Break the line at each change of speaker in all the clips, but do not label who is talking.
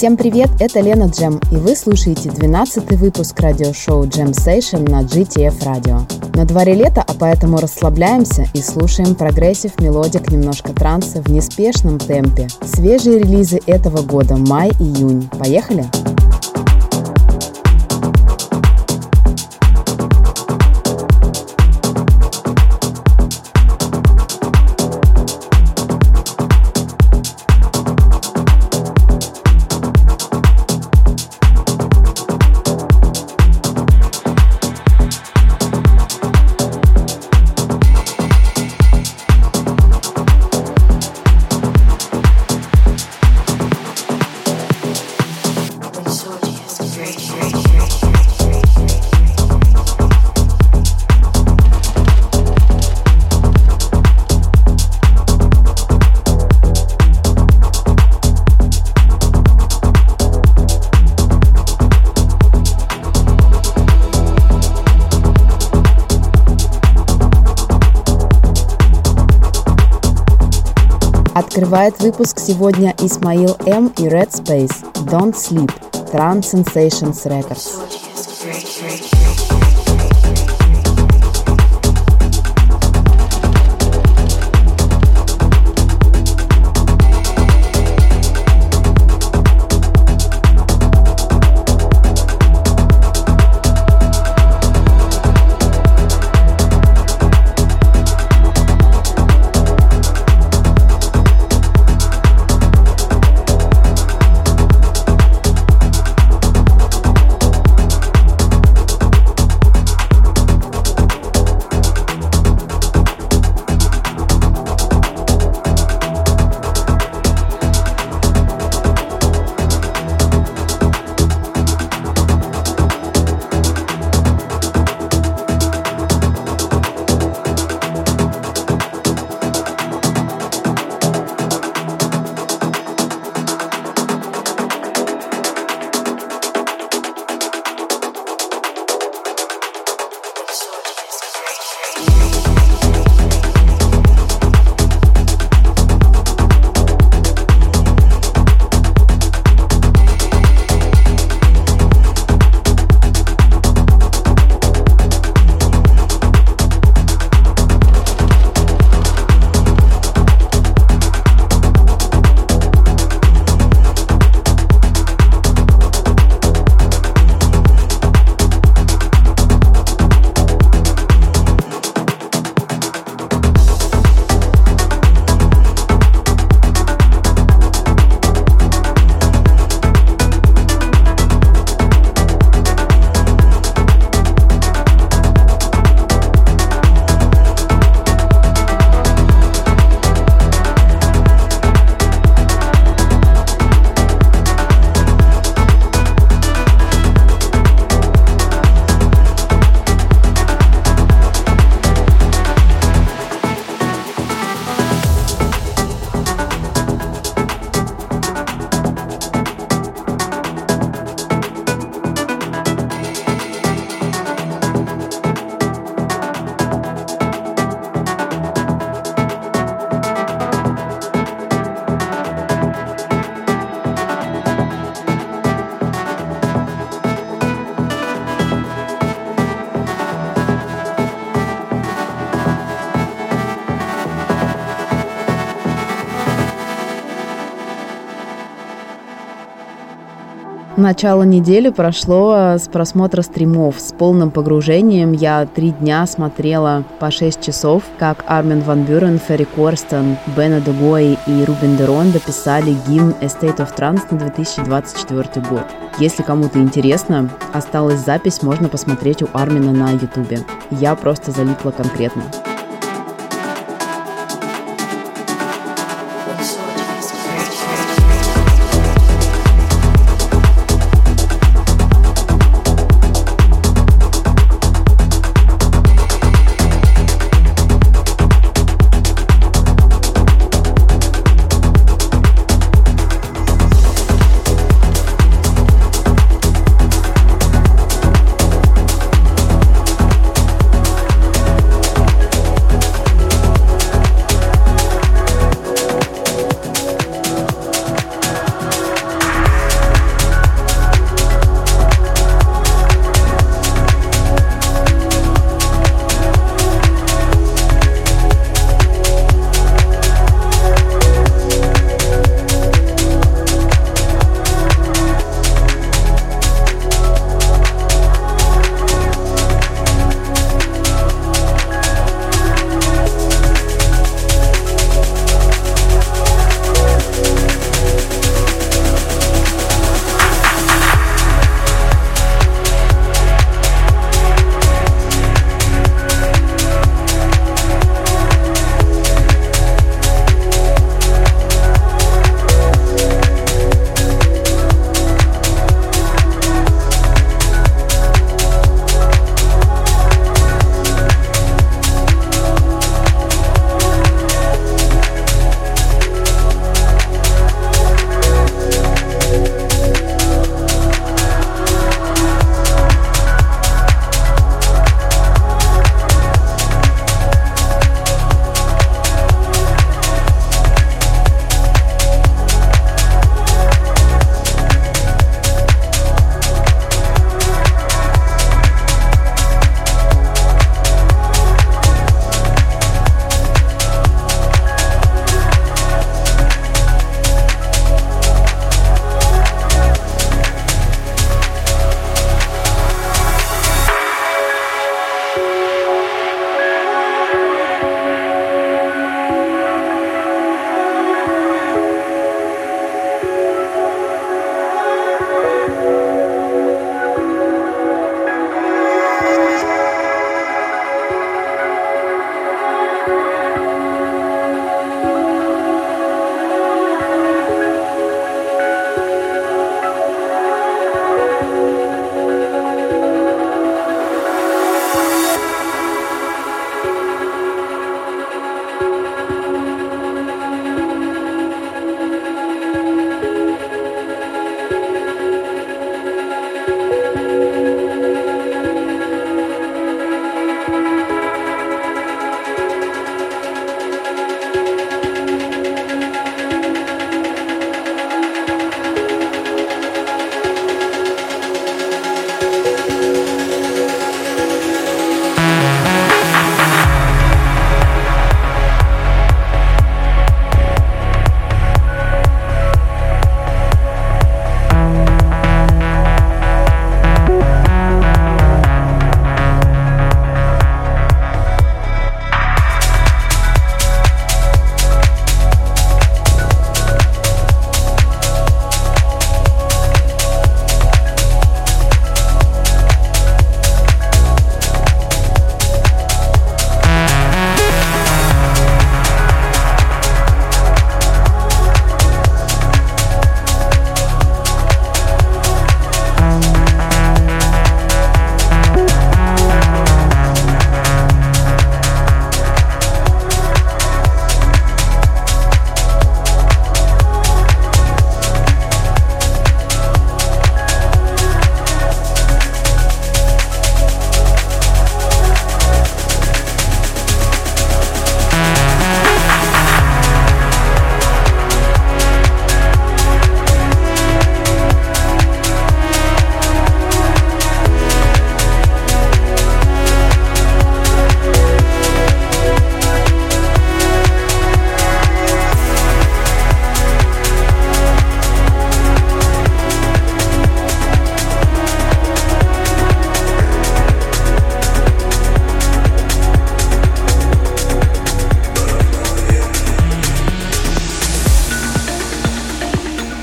Всем привет, это Лена Джем, и вы слушаете 12 выпуск радиошоу Jem Session на GTF Radio. На дворе лето, а поэтому расслабляемся и слушаем progressive melodic немножко транса в неспешном темпе. Свежие релизы этого года, май-июнь. Поехали! Поехали! Открывает выпуск сегодня Исмаил М. и Red Space «Don't Sleep» Trans Sensations Records. Начало недели прошло с просмотра стримов с полным погружением. Я три дня смотрела по 6 часов, как Армин Ван Бюрен, Ферри Корстен, Бена Дугой и Рубин Дерон дописали гимн A State of Trance на 2024 год. Если кому-то интересно, осталась запись, можно посмотреть у Армина на ютубе. Я просто залипла конкретно.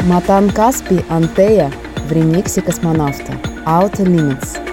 Матан Каспи «Антея» в ремиксе «Космонавта» «Outer Limits».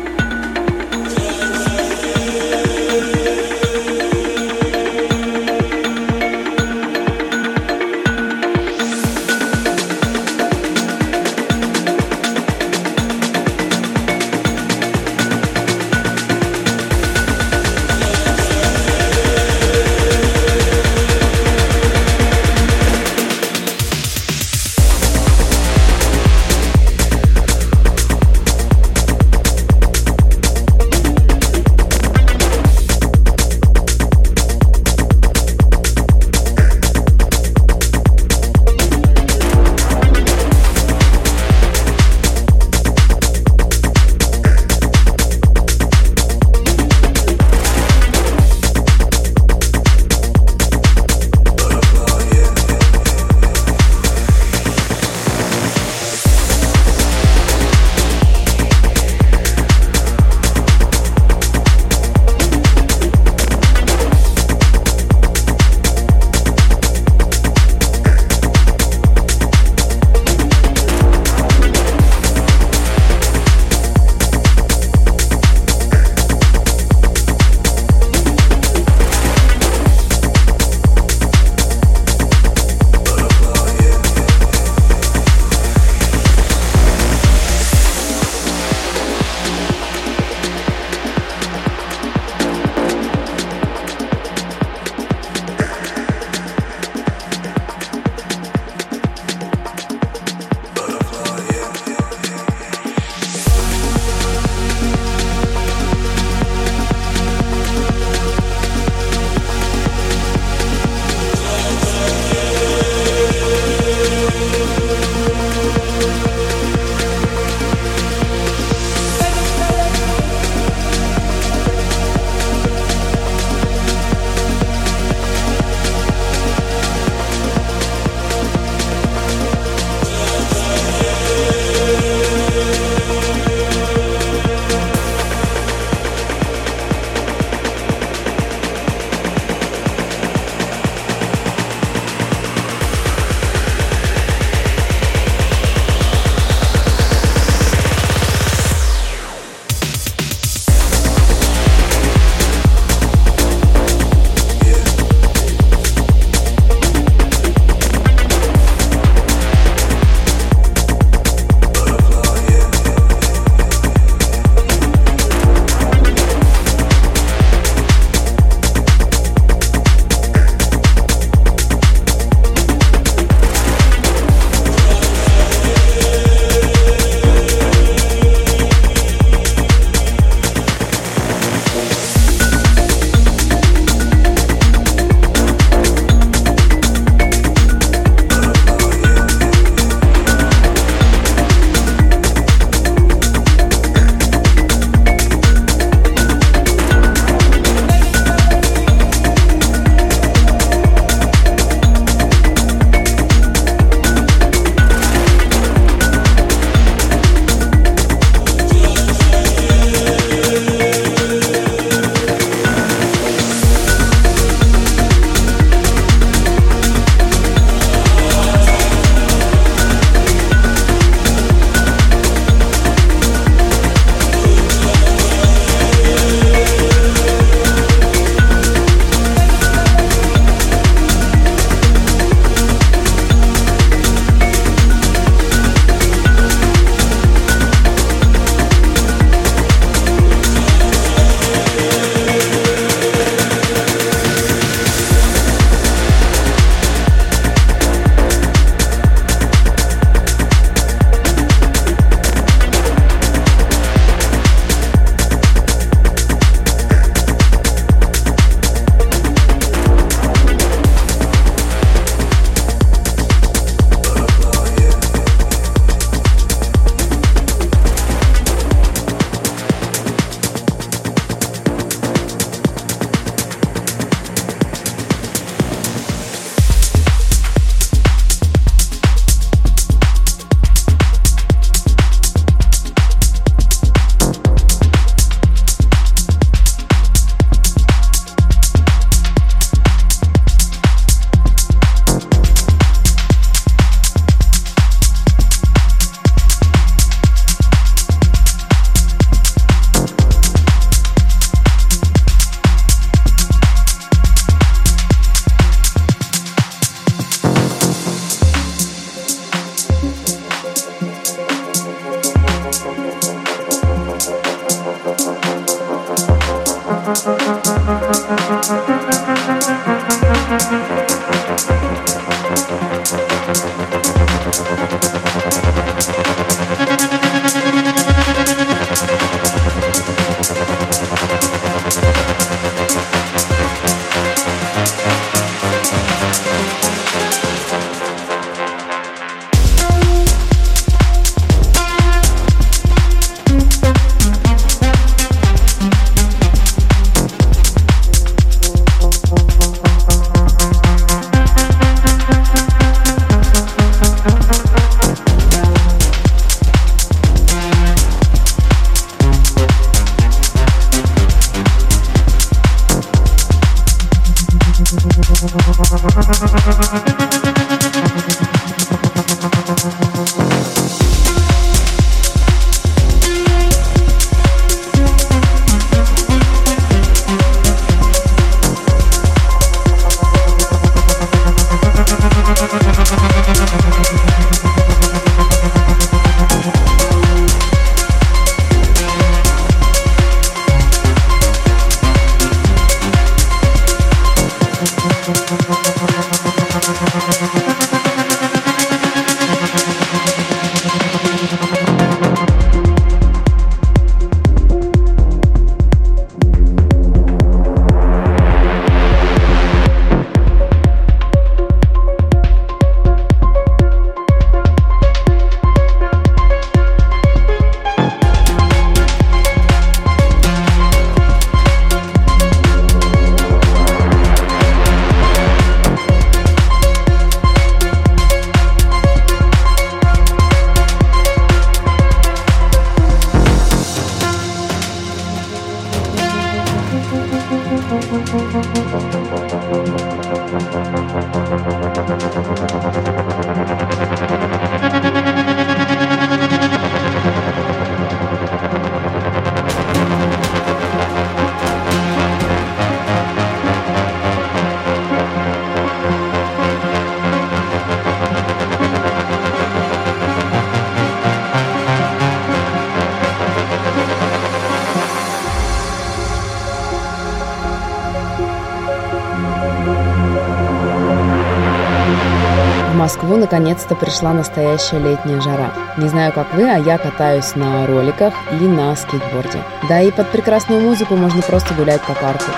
Наконец-то пришла настоящая летняя жара. Не знаю, как вы, а я катаюсь на роликах и на скейтборде. Да и под прекрасную музыку можно просто гулять по парку.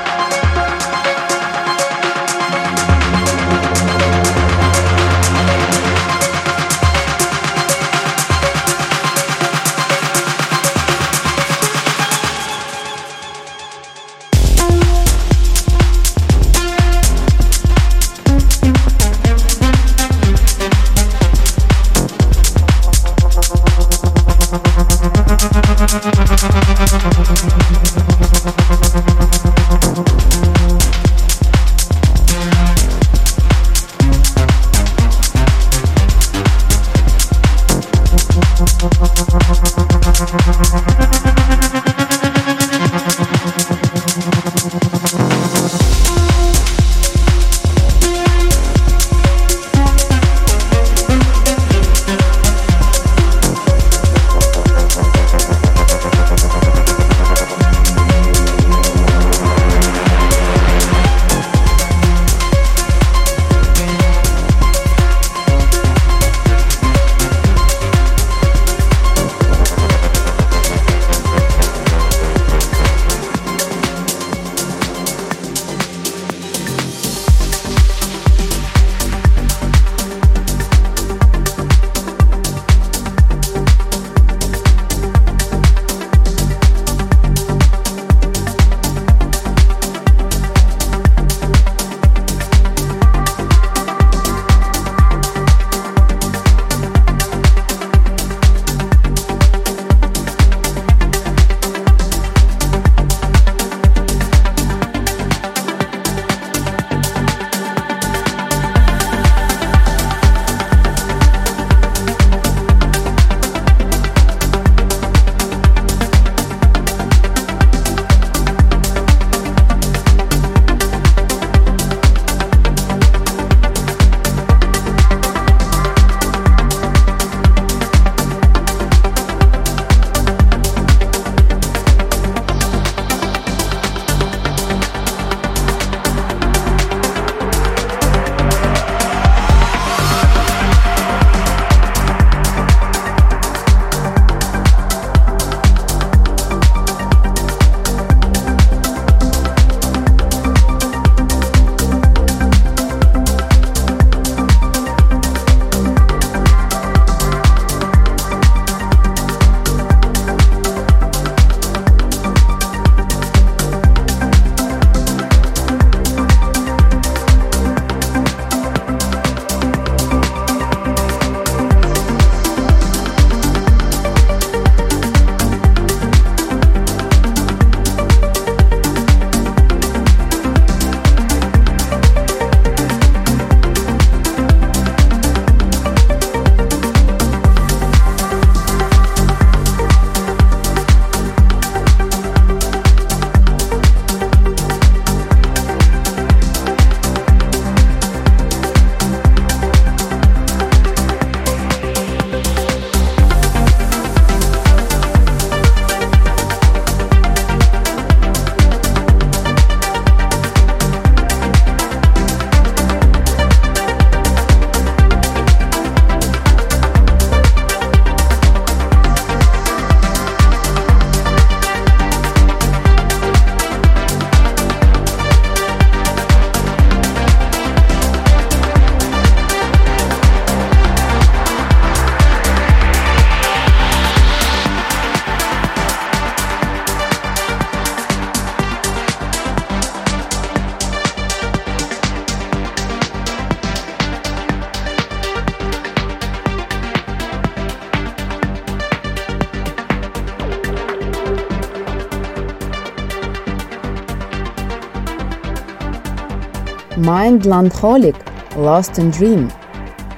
Landholic, Lost in Dream,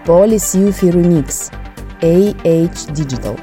Police Yuffie Remix, AH Digital.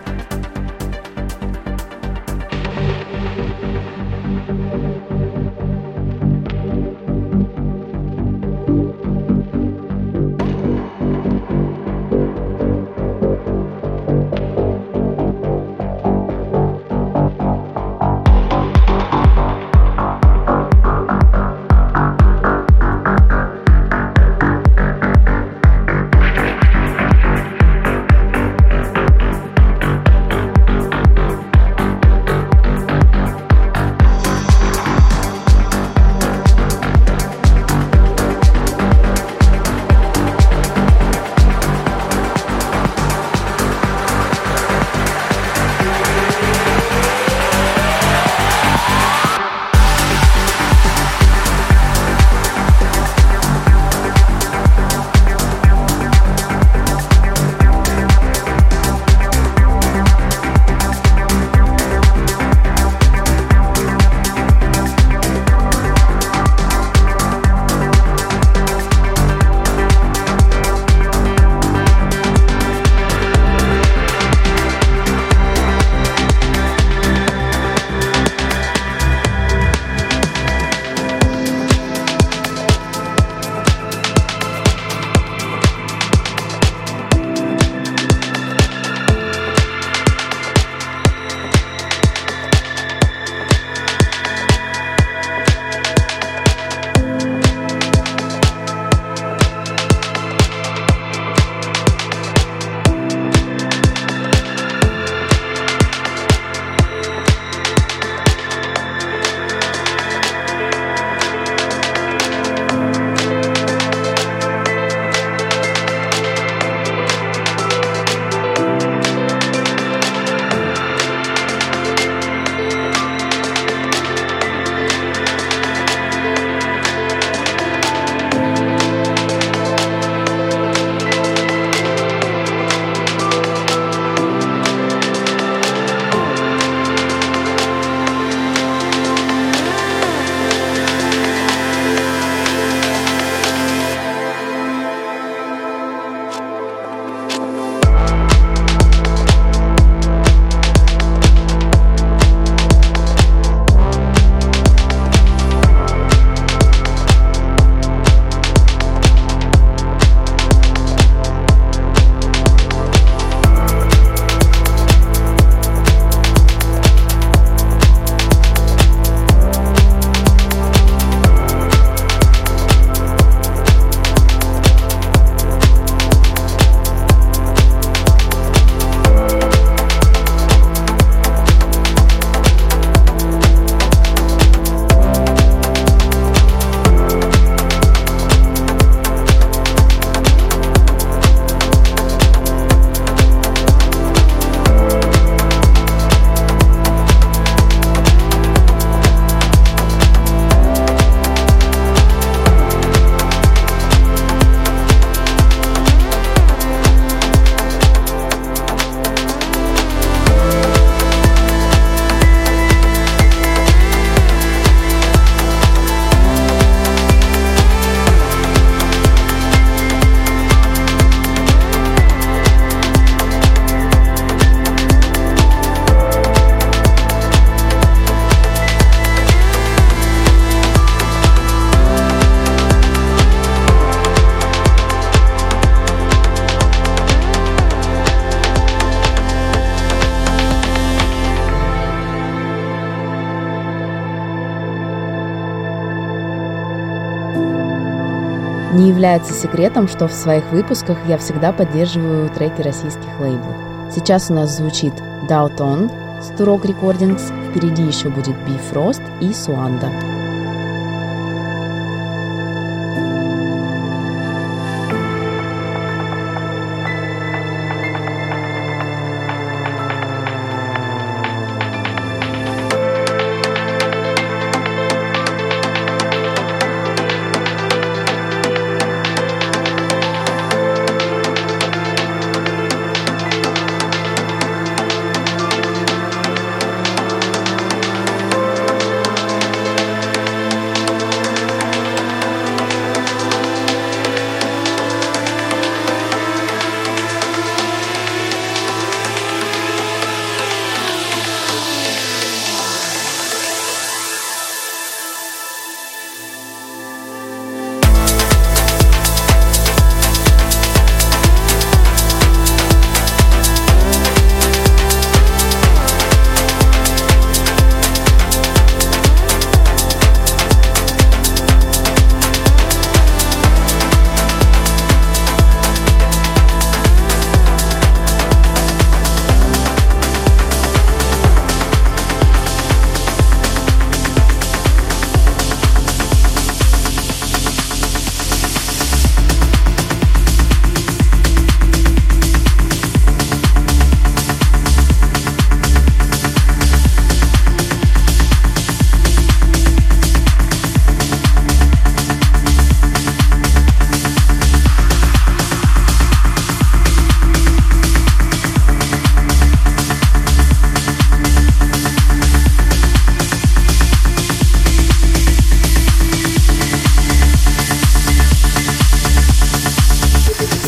Является секретом, что в своих выпусках я всегда поддерживаю треки российских лейблов. Сейчас у нас звучит Downton с Turok Recordings, впереди еще будет Bifrost и Суанда.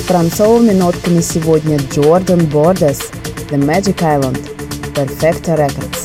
Францовыми нотками сегодня Jordan Borders, The Magic Island, Perfecta Records.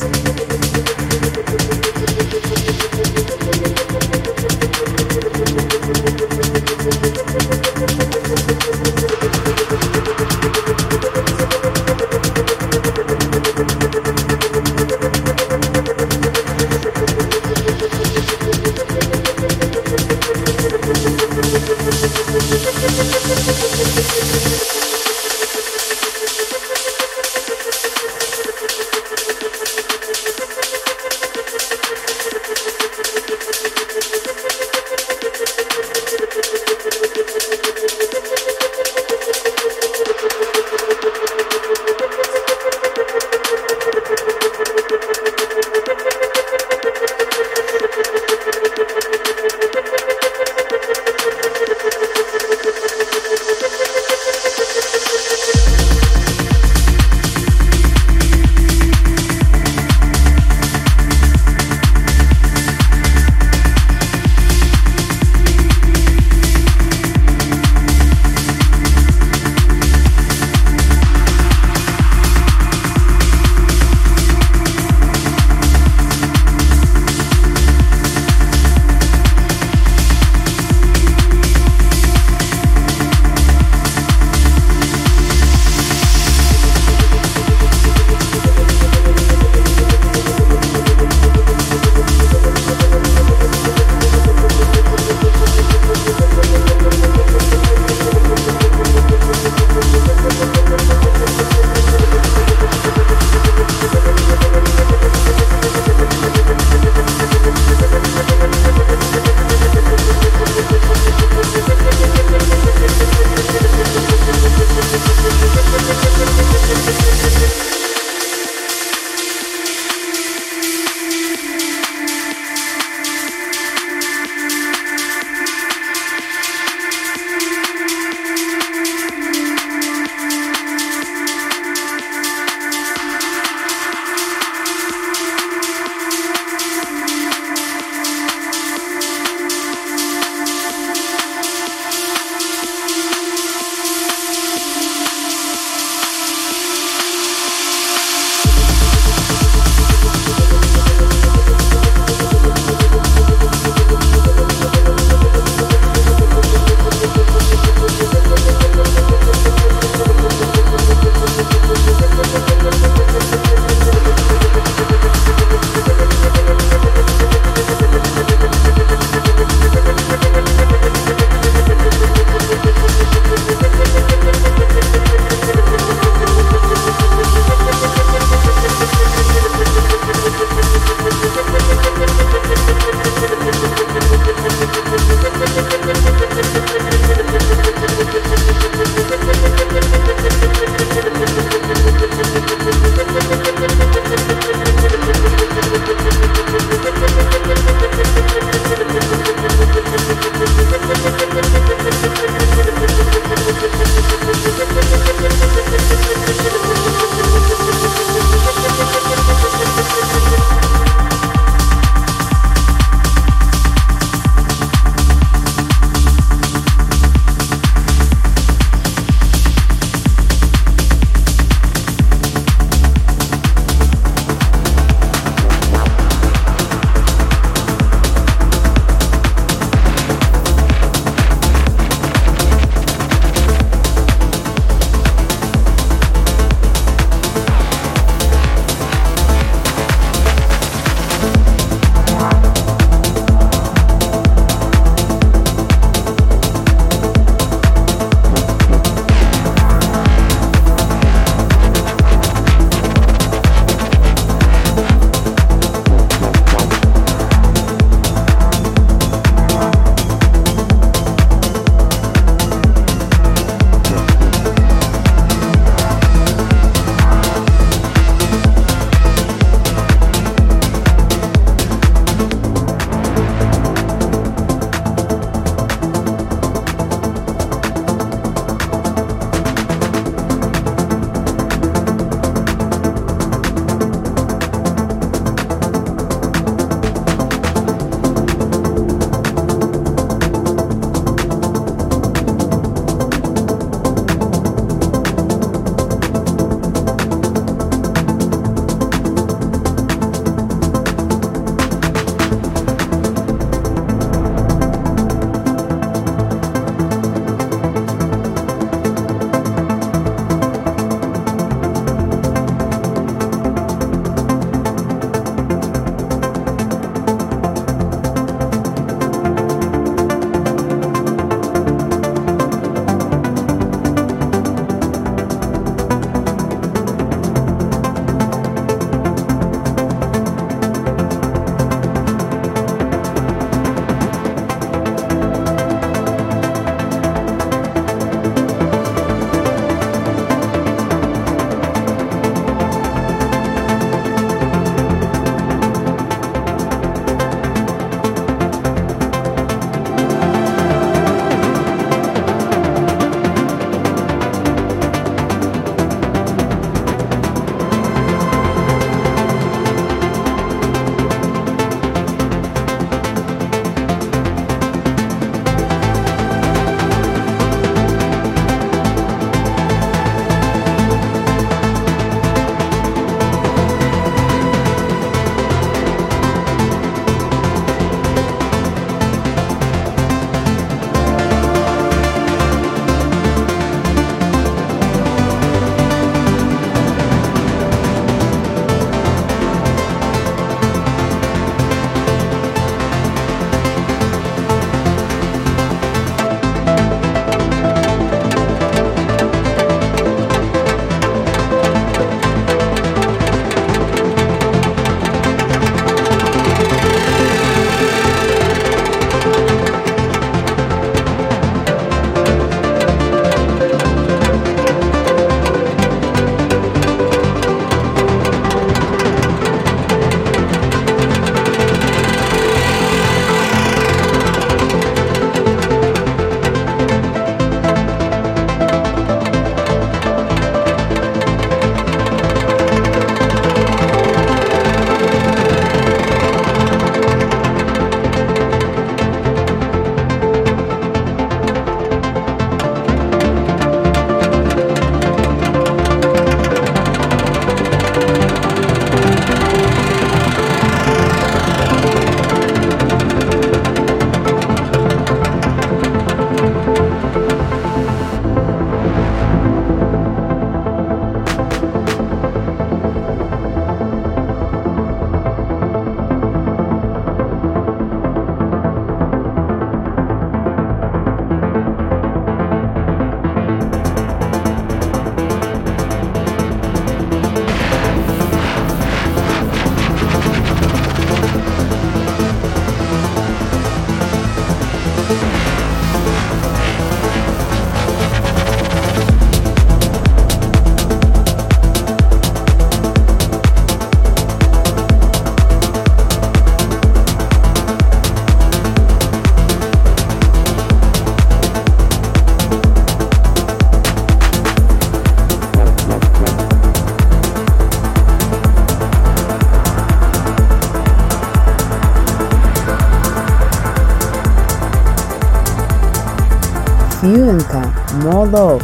Lobo,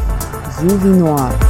Juvie Noir.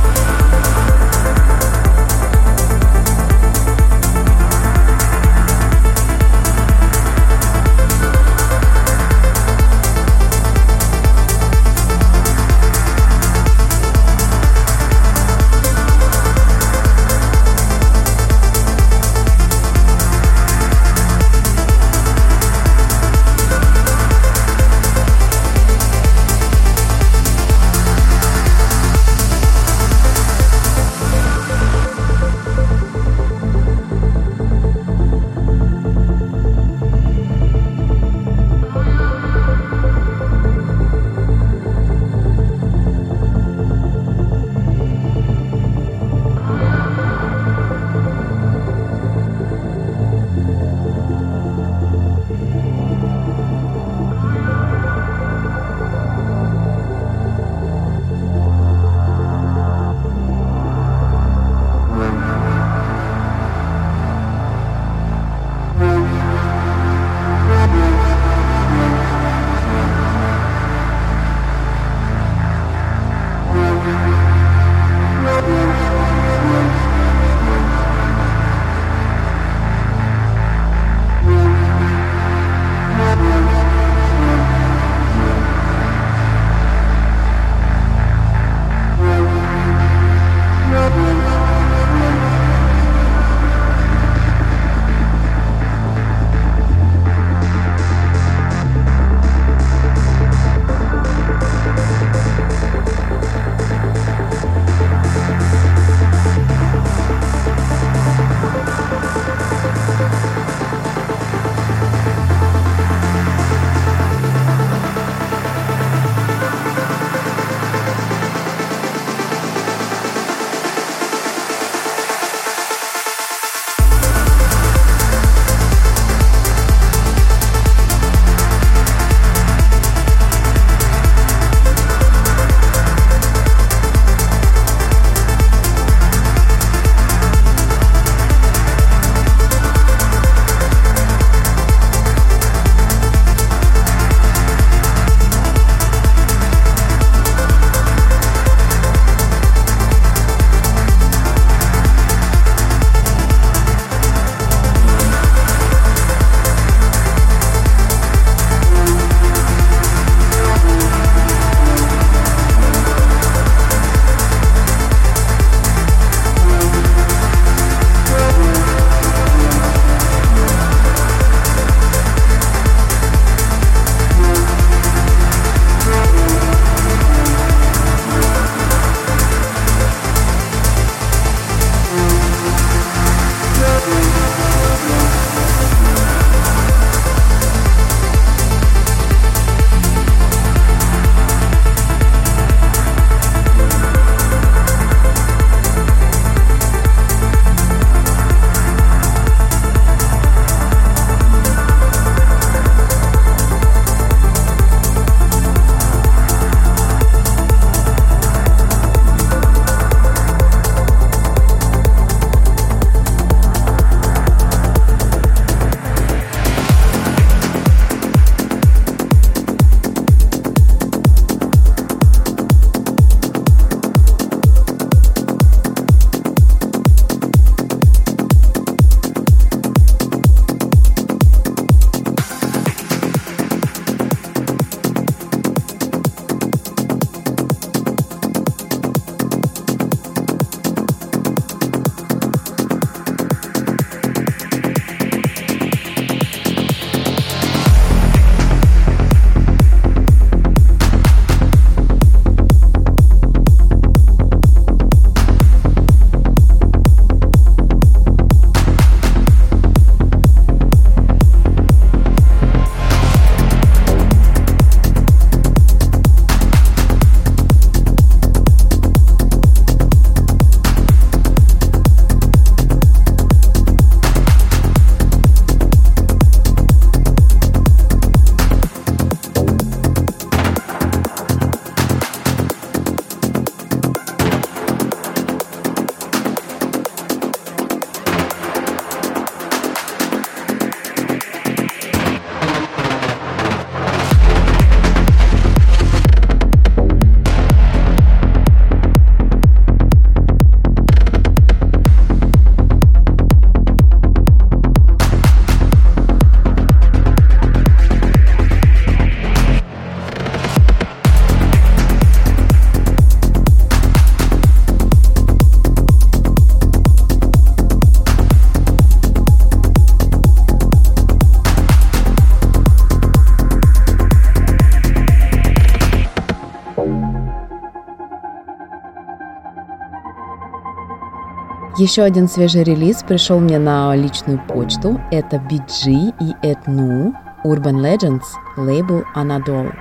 Еще один свежий релиз пришел мне на личную почту. Это BG и Etnu Urban Legends, лейбл Anadol.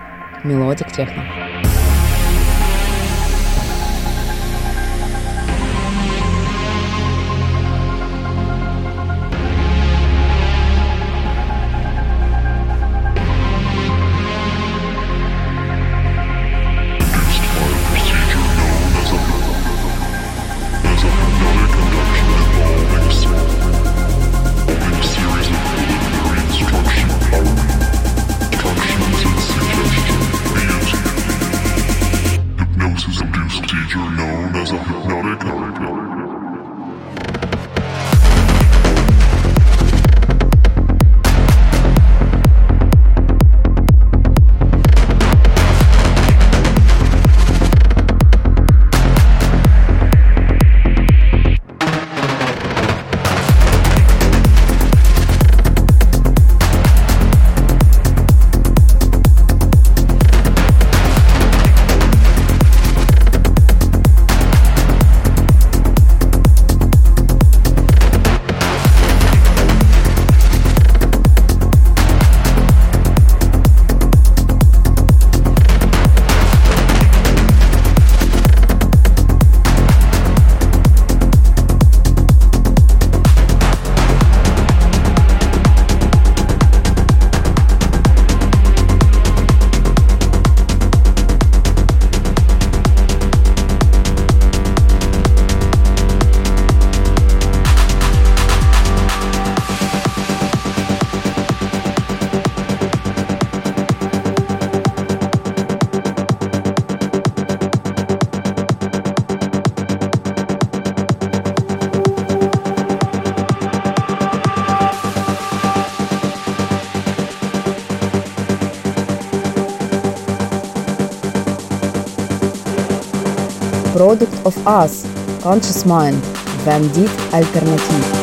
Мелодик техно. sure know. Us, Conscious Mind, Bandit Alternative.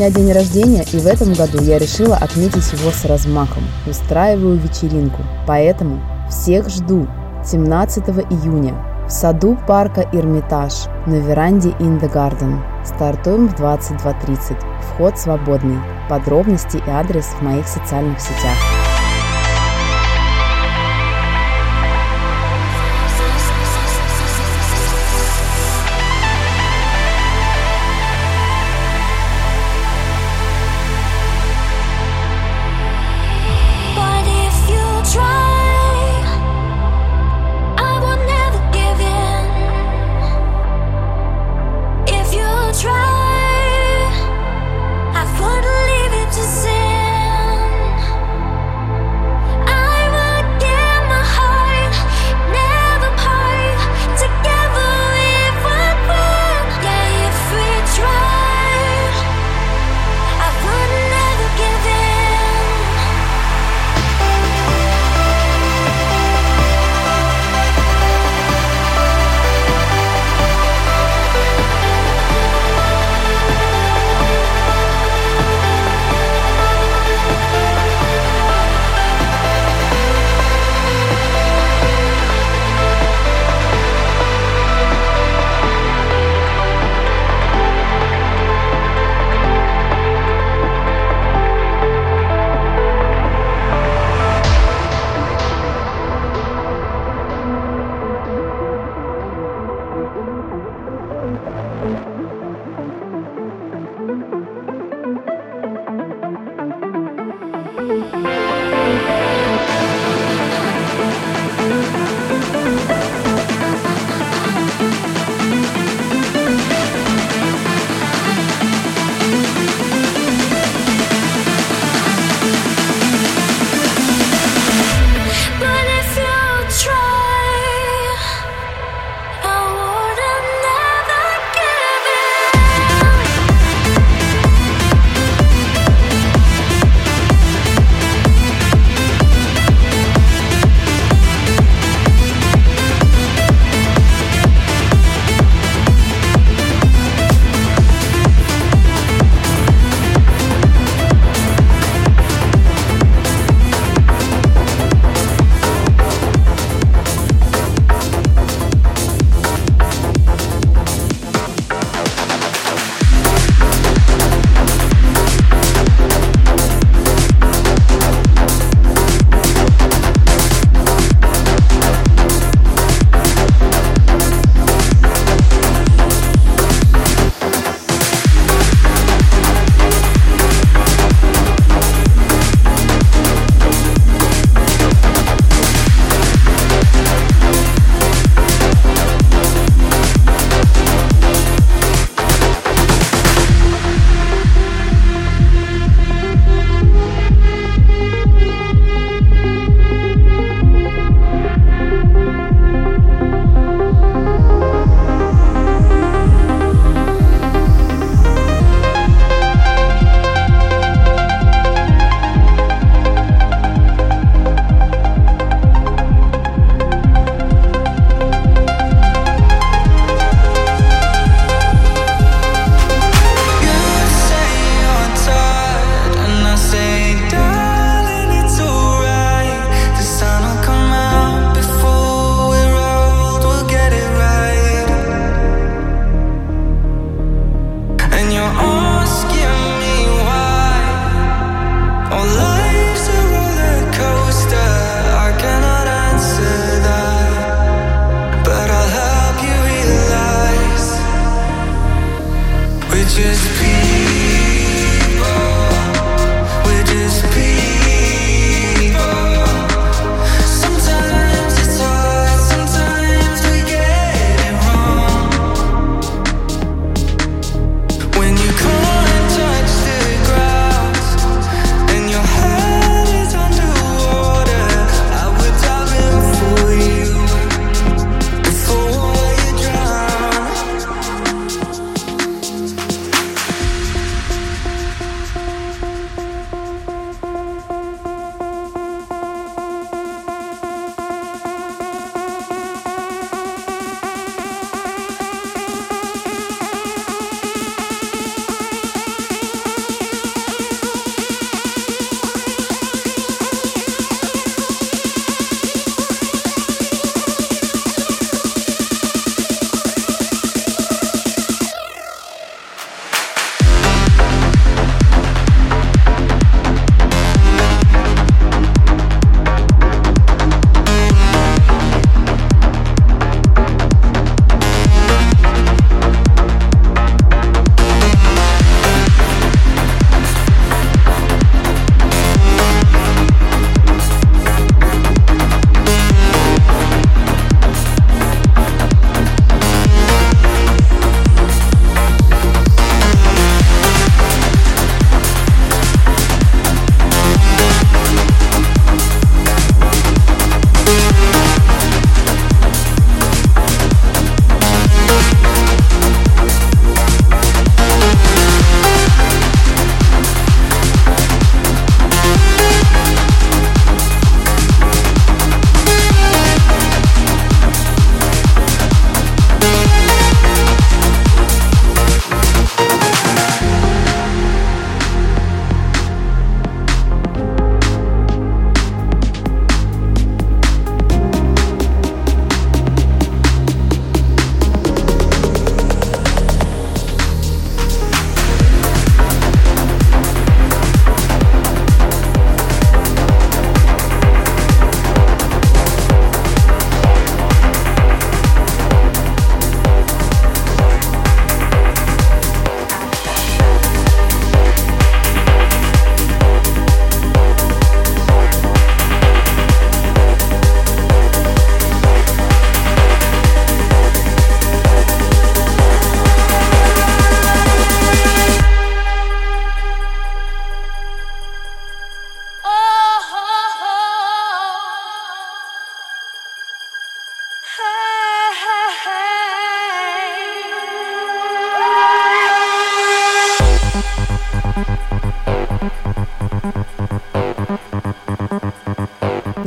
Меня день рождения, и в этом году я решила отметить его с размахом. Устраиваю вечеринку. Поэтому всех жду 17 июня в саду парка Эрмитаж на веранде In the Garden. Стартуем в 22.30. Вход свободный. Подробности и адрес в моих социальных сетях.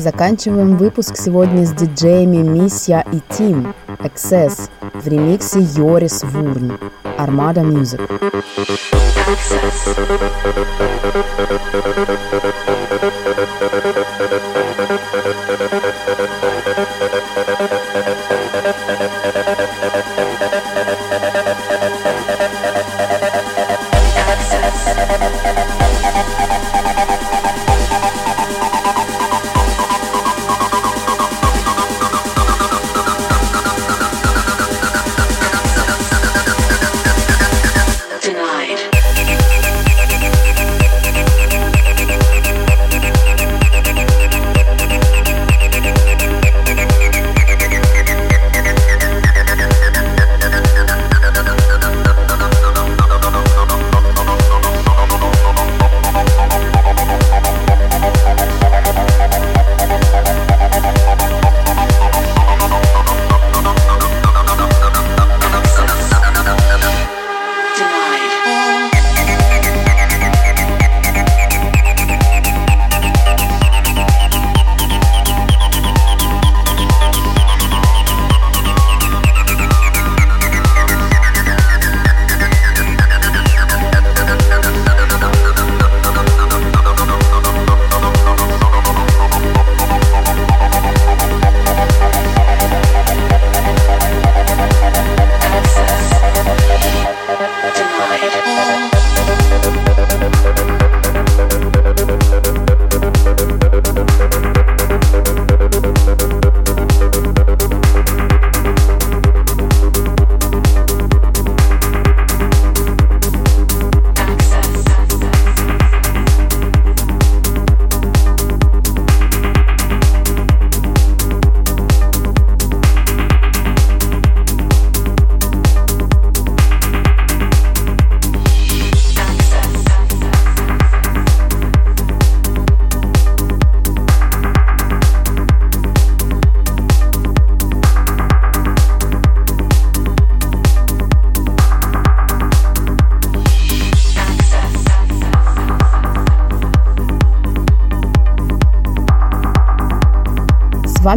Заканчиваем выпуск сегодня с диджеями Миссия и Тим Excess в ремиксе Йорис Вурн Armada Music. Access.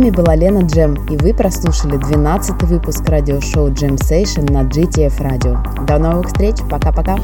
Вами была Лена Джем, и вы прослушали 12 выпуск радиошоу Джем Сейшн на GTF Radio. До новых встреч, пока-пока!